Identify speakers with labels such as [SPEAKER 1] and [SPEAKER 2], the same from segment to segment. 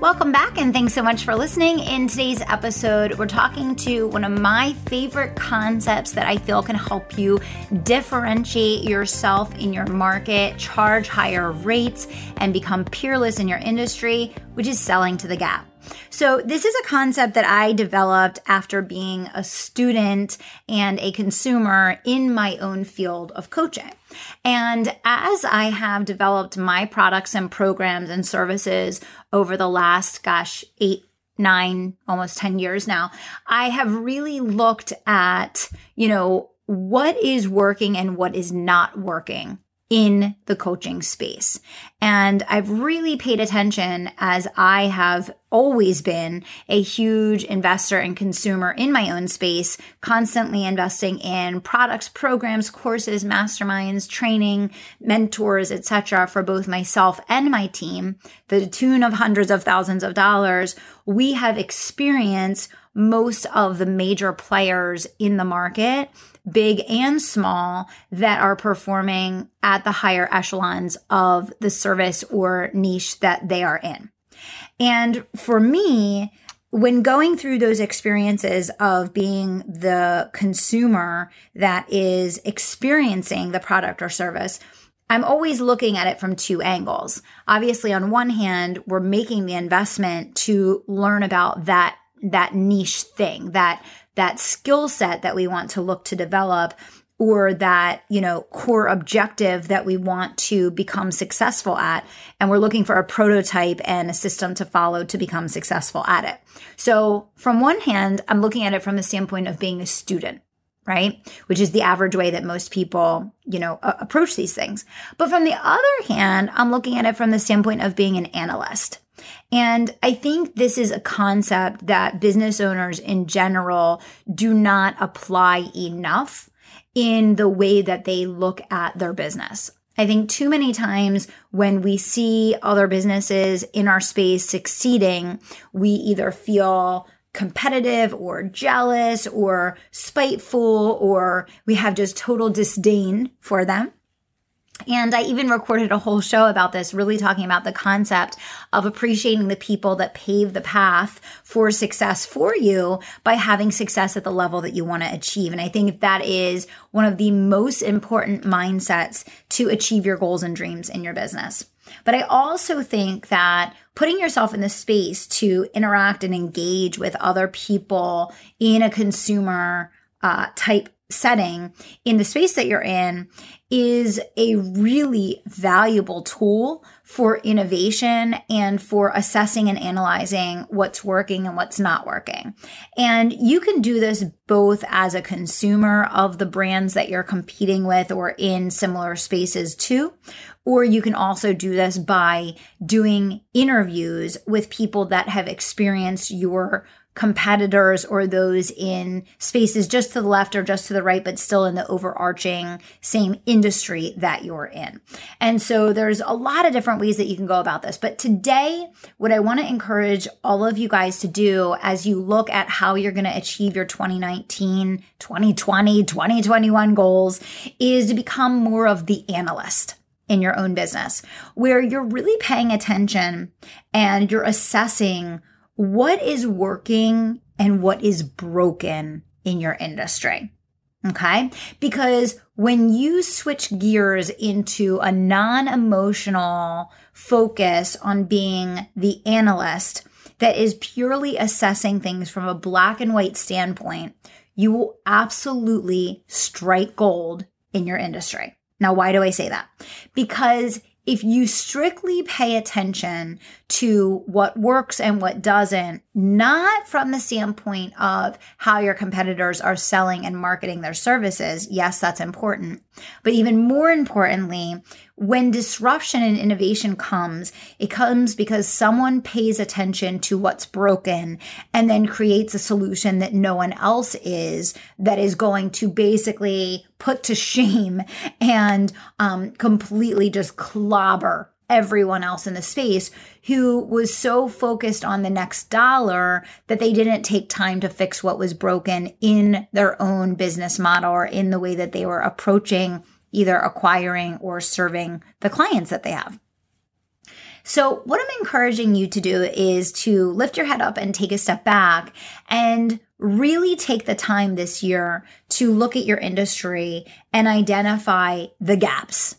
[SPEAKER 1] Welcome back, and thanks so much for listening. In today's episode, we're talking to one of my favorite concepts that I feel can help you differentiate yourself in your market, charge higher rates, and become peerless in your industry, which is selling to the gap. So, this is a concept that I developed after being a student and a consumer in my own field of coaching. And as I have developed my products and programs and services over the last, gosh, eight, nine, almost 10 years now, I have really looked at, you know, what is working and what is not working in the coaching space. And I've really paid attention as I have always been a huge investor and consumer in my own space, constantly investing in products, programs, courses, masterminds, training, mentors, etc. for both myself and my team, the tune of hundreds of thousands of dollars. We have experienced most of the major players in the market big and small, that are performing at the higher echelons of the service or niche that they are in. And for me, when going through those experiences of being the consumer that is experiencing the product or service, I'm always looking at it from two angles. Obviously, on one hand, we're making the investment to learn about that that niche thing, that that skill set that we want to look to develop or that, you know, core objective that we want to become successful at. And we're looking for a prototype and a system to follow to become successful at it. So from one hand, I'm looking at it from the standpoint of being a student right? Which is the average way that most people, you know, a- approach these things. But from the other hand, I'm looking at it from the standpoint of being an analyst. And I think this is a concept that business owners in general do not apply enough in the way that they look at their business. I think too many times when we see other businesses in our space succeeding, we either feel competitive or jealous or spiteful or we have just total disdain for them. And I even recorded a whole show about this, really talking about the concept of appreciating the people that pave the path for success for you by having success at the level that you want to achieve. And I think that is one of the most important mindsets to achieve your goals and dreams in your business. But I also think that putting yourself in the space to interact and engage with other people in a consumer uh, type setting in the space that you're in is a really valuable tool for innovation and for assessing and analyzing what's working and what's not working. And you can do this both as a consumer of the brands that you're competing with or in similar spaces too, or you can also do this by doing interviews with people that have experienced your competitors or those in spaces just to the left or just to the right, but still in the overarching same industry that you're in. And so there's a lot of different ways that you can go about this. But today, what I want to encourage all of you guys to do as you look at how you're going to achieve your 2019, 2020, 2021 goals is to become more of the analyst in your own business where you're really paying attention and you're assessing what is working and what is broken in your industry. Okay. Because when you switch gears into a non emotional focus on being the analyst that is purely assessing things from a black and white standpoint, you will absolutely strike gold in your industry. Now, why do I say that? Because if you strictly pay attention to what works and what doesn't, not from the standpoint of how your competitors are selling and marketing their services. Yes, that's important. But even more importantly, when disruption and innovation comes, it comes because someone pays attention to what's broken and then creates a solution that no one else is that is going to basically put to shame and um, completely just clobber everyone else in the space who was so focused on the next dollar that they didn't take time to fix what was broken in their own business model or in the way that they were approaching either acquiring or serving the clients that they have. So, what I'm encouraging you to do is to lift your head up and take a step back and really take the time this year to look at your industry and identify the gaps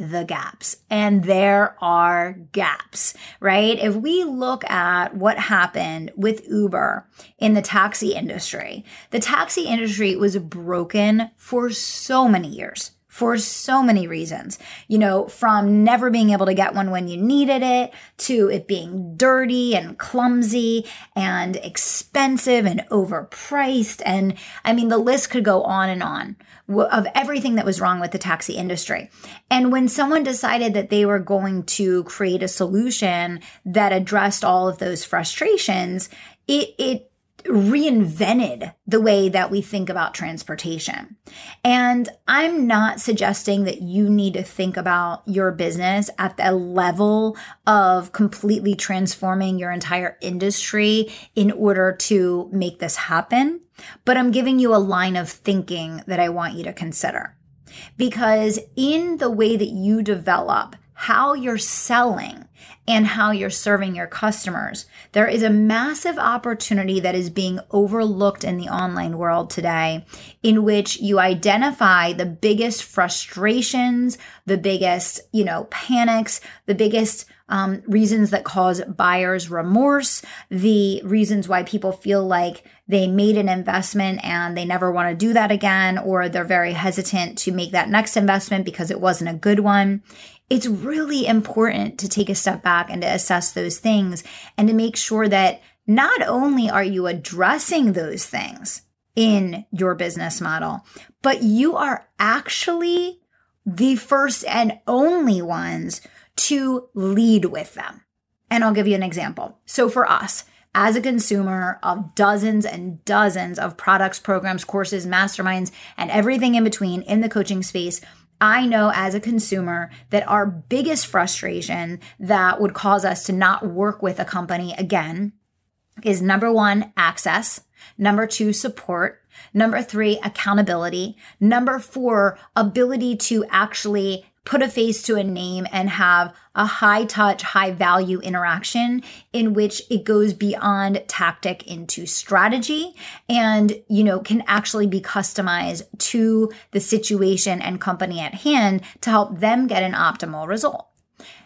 [SPEAKER 1] the gaps. And there are gaps, right? If we look at what happened with Uber in the taxi industry, the taxi industry was broken for so many years for so many reasons. You know, from never being able to get one when you needed it to it being dirty and clumsy and expensive and overpriced. And I mean, the list could go on and on of everything that was wrong with the taxi industry. And when someone decided that they were going to create a solution that addressed all of those frustrations, it, it reinvented the way that we think about transportation. And I'm not suggesting that you need to think about your business at the level of completely transforming your entire industry in order to make this happen. But I'm giving you a line of thinking that I want you to consider. Because in the way that you develop how you're selling and how you're serving your customers. There is a massive opportunity that is being overlooked in the online world today in which you identify the biggest frustrations, the biggest, you know, panics, the biggest um, reasons that cause buyers remorse, the reasons why people feel like they made an investment and they never want to do that again, or they're very hesitant to make that next investment because it wasn't a good one it's really important to take a step back and to assess those things and to make sure that not only are you addressing those things in your business model, but you are actually the first and only ones to lead with them. And I'll give you an example. So for us, as a consumer of dozens and dozens of products, programs, courses, masterminds, and everything in between in the coaching space, I know as a consumer that our biggest frustration that would cause us to not work with a company again is number one, access. Number two, support. Number three, accountability. Number four, ability to actually put a face to a name and have a high touch, high value interaction in which it goes beyond tactic into strategy and, you know, can actually be customized to the situation and company at hand to help them get an optimal result.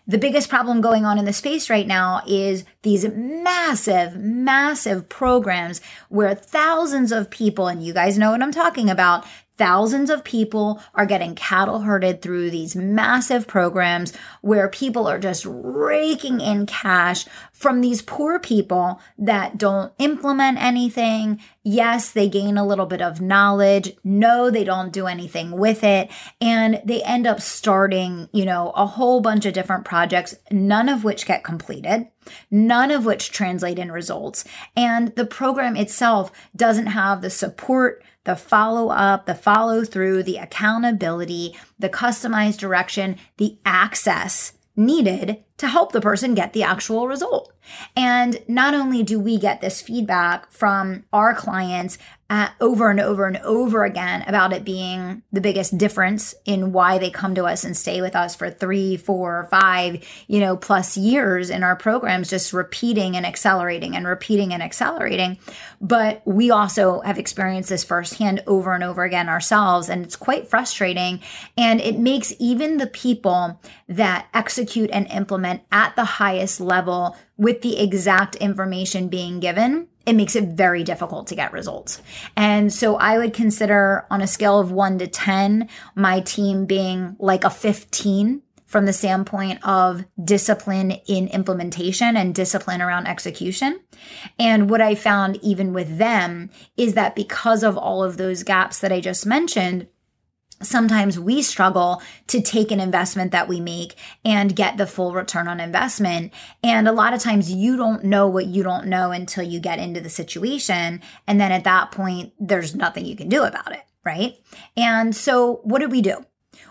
[SPEAKER 1] The biggest problem going on in the space right now is these massive, massive programs where thousands of people, and you guys know what I'm talking about, Thousands of people are getting cattle herded through these massive programs where people are just raking in cash from these poor people that don't implement anything. Yes, they gain a little bit of knowledge. No, they don't do anything with it. And they end up starting, you know, a whole bunch of different projects, none of which get completed, none of which translate in results. And the program itself doesn't have the support the follow up, the follow through, the accountability, the customized direction, the access needed to help the person get the actual result. And not only do we get this feedback from our clients uh, over and over and over again about it being the biggest difference in why they come to us and stay with us for three, four, five, you know, plus years in our programs, just repeating and accelerating and repeating and accelerating. But we also have experienced this firsthand over and over again ourselves. And it's quite frustrating. And it makes even the people that execute and implement at the highest level with the exact information being given, it makes it very difficult to get results. And so I would consider on a scale of one to 10, my team being like a 15 from the standpoint of discipline in implementation and discipline around execution. And what I found even with them is that because of all of those gaps that I just mentioned, sometimes we struggle to take an investment that we make and get the full return on investment. And a lot of times you don't know what you don't know until you get into the situation. And then at that point, there's nothing you can do about it. Right. And so what did we do?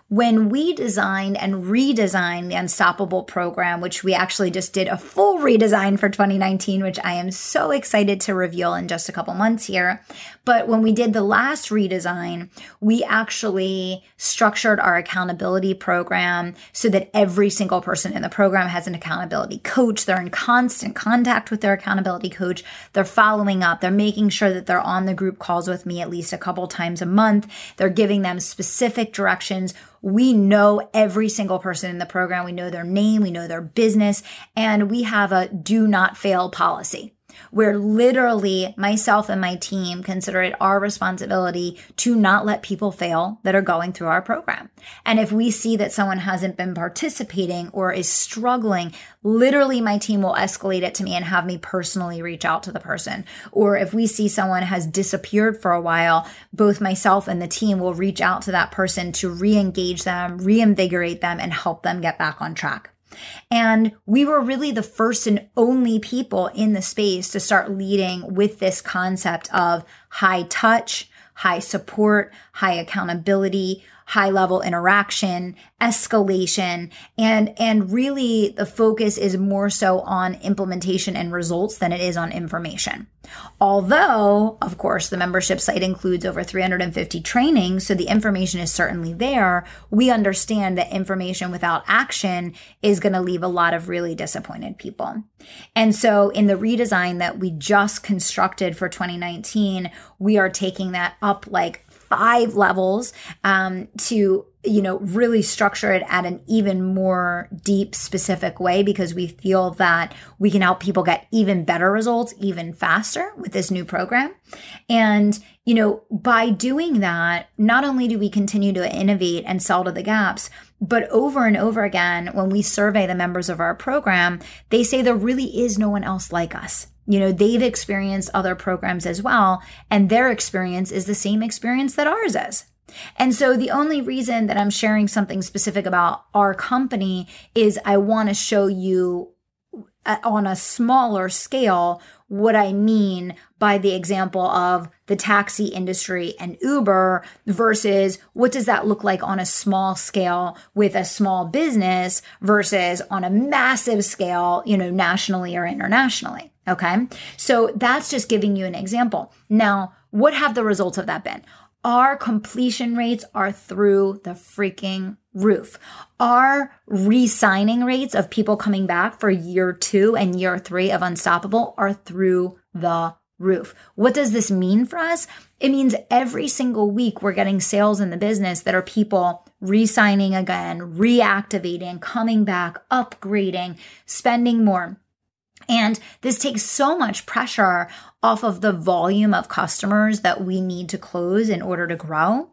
[SPEAKER 1] When we designed and redesigned the Unstoppable program, which we actually just did a full redesign for 2019, which I am so excited to reveal in just a couple months here. But when we did the last redesign, we actually structured our accountability program so that every single person in the program has an accountability coach. They're in constant contact with their accountability coach. They're following up. They're making sure that they're on the group calls with me at least a couple times a month. They're giving them specific directions we know every single person in the program. We know their name. We know their business and we have a do not fail policy where literally myself and my team consider it our responsibility to not let people fail that are going through our program. And if we see that someone hasn't been participating or is struggling, literally my team will escalate it to me and have me personally reach out to the person. Or if we see someone has disappeared for a while, both myself and the team will reach out to that person to re-engage them, reinvigorate them and help them get back on track. And we were really the first and only people in the space to start leading with this concept of high touch, high support, high accountability, high level interaction, escalation, and, and really the focus is more so on implementation and results than it is on information. Although, of course, the membership site includes over 350 trainings, so the information is certainly there. We understand that information without action is going to leave a lot of really disappointed people. And so in the redesign that we just constructed for 2019, we are taking that up like five levels um, to you know really structure it at an even more deep specific way because we feel that we can help people get even better results even faster with this new program. And you know by doing that not only do we continue to innovate and sell to the gaps but over and over again when we survey the members of our program they say there really is no one else like us you know, they've experienced other programs as well, and their experience is the same experience that ours is. And so the only reason that I'm sharing something specific about our company is I want to show you on a smaller scale what I mean by the example of the taxi industry and Uber versus what does that look like on a small scale with a small business versus on a massive scale, you know, nationally or internationally. Okay. So that's just giving you an example. Now, what have the results of that been? Our completion rates are through the freaking roof. Our re signing rates of people coming back for year two and year three of Unstoppable are through the roof. What does this mean for us? It means every single week we're getting sales in the business that are people re signing again, reactivating, coming back, upgrading, spending more. And this takes so much pressure off of the volume of customers that we need to close in order to grow.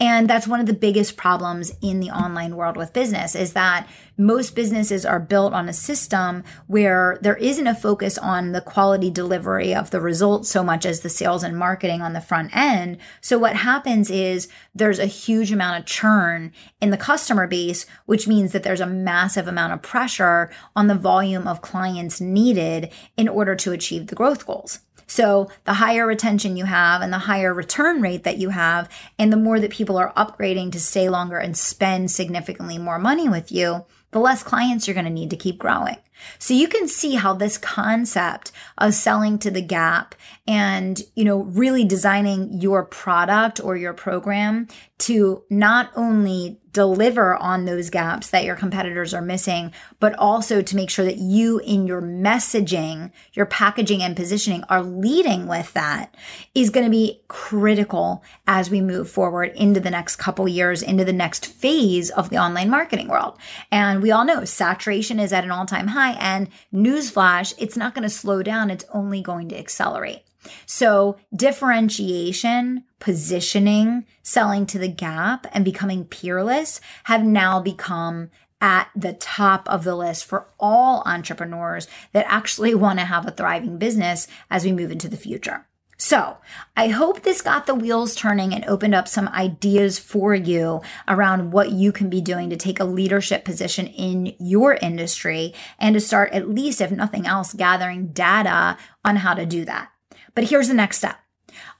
[SPEAKER 1] And that's one of the biggest problems in the online world with business is that most businesses are built on a system where there isn't a focus on the quality delivery of the results so much as the sales and marketing on the front end. So what happens is there's a huge amount of churn in the customer base, which means that there's a massive amount of pressure on the volume of clients needed in order to achieve the growth goals. So the higher retention you have and the higher return rate that you have, and the more that people are upgrading to stay longer and spend significantly more money with you, the less clients you're going to need to keep growing. So you can see how this concept of selling to the gap and, you know, really designing your product or your program to not only deliver on those gaps that your competitors are missing, but also to make sure that you in your messaging, your packaging and positioning are leading with that is going to be critical as we move forward into the next couple years, into the next phase of the online marketing world. And we all know saturation is at an all time high and newsflash, it's not going to slow down. It's only going to accelerate. So differentiation, positioning, selling to the gap and becoming peerless have now become at the top of the list for all entrepreneurs that actually want to have a thriving business as we move into the future. So I hope this got the wheels turning and opened up some ideas for you around what you can be doing to take a leadership position in your industry and to start, at least if nothing else, gathering data on how to do that. But here's the next step.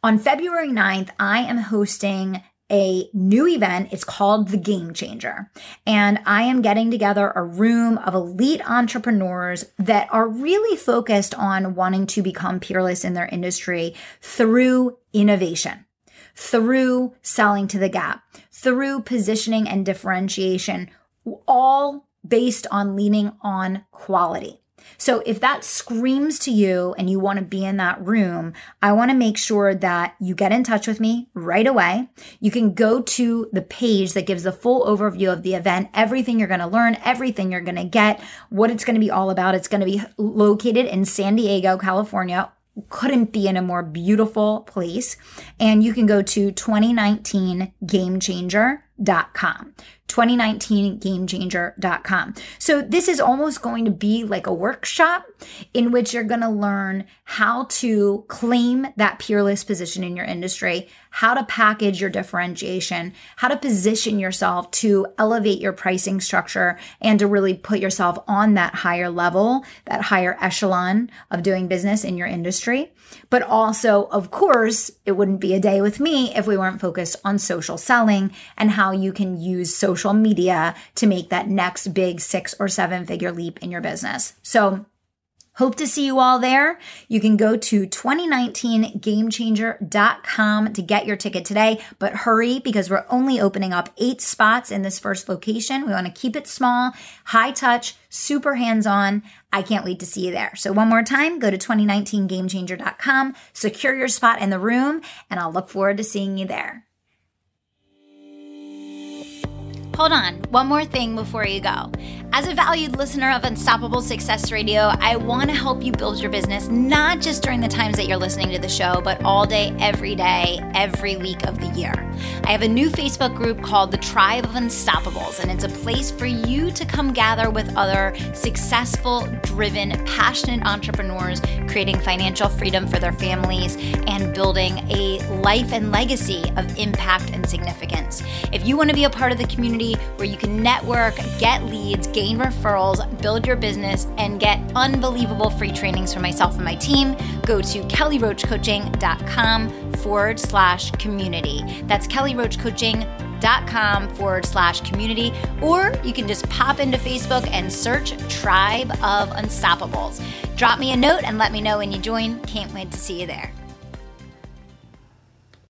[SPEAKER 1] On February 9th, I am hosting a new event. It's called The Game Changer. And I am getting together a room of elite entrepreneurs that are really focused on wanting to become peerless in their industry through innovation, through selling to the gap, through positioning and differentiation, all based on leaning on quality. So if that screams to you and you want to be in that room, I want to make sure that you get in touch with me right away. You can go to the page that gives the full overview of the event, everything you're going to learn, everything you're going to get, what it's going to be all about. It's going to be located in San Diego, California couldn't be in a more beautiful place. And you can go to 2019gamechanger.com. 2019gamechanger.com. So this is almost going to be like a workshop in which you're going to learn how to claim that peerless position in your industry, how to package your differentiation, how to position yourself to elevate your pricing structure and to really put yourself on that higher level, that higher echelon of doing business in your industry. But also, of course, it wouldn't be a day with me if we weren't focused on social selling and how you can use social media to make that next big six or seven figure leap in your business. So Hope to see you all there. You can go to 2019gamechanger.com to get your ticket today, but hurry because we're only opening up eight spots in this first location. We want to keep it small, high touch, super hands on. I can't wait to see you there. So one more time, go to 2019gamechanger.com, secure your spot in the room, and I'll look forward to seeing you there. Hold on, one more thing before you go. As a valued listener of Unstoppable Success Radio, I want to help you build your business not just during the times that you're listening to the show, but all day, every day, every week of the year. I have a new Facebook group called the Tribe of Unstoppables, and it's a place for you to come gather with other successful, driven, passionate entrepreneurs creating financial freedom for their families and building a life and legacy of impact and significance. If you want to be a part of the community where you can network, get leads, gain referrals, build your business, and get unbelievable free trainings from myself and my team, go to kellyroachcoaching.com forward slash community. That's kellyroachcoaching.com forward slash community. Or you can just pop into Facebook and search Tribe of Unstoppables. Drop me a note and let me know when you join. Can't wait to see you there.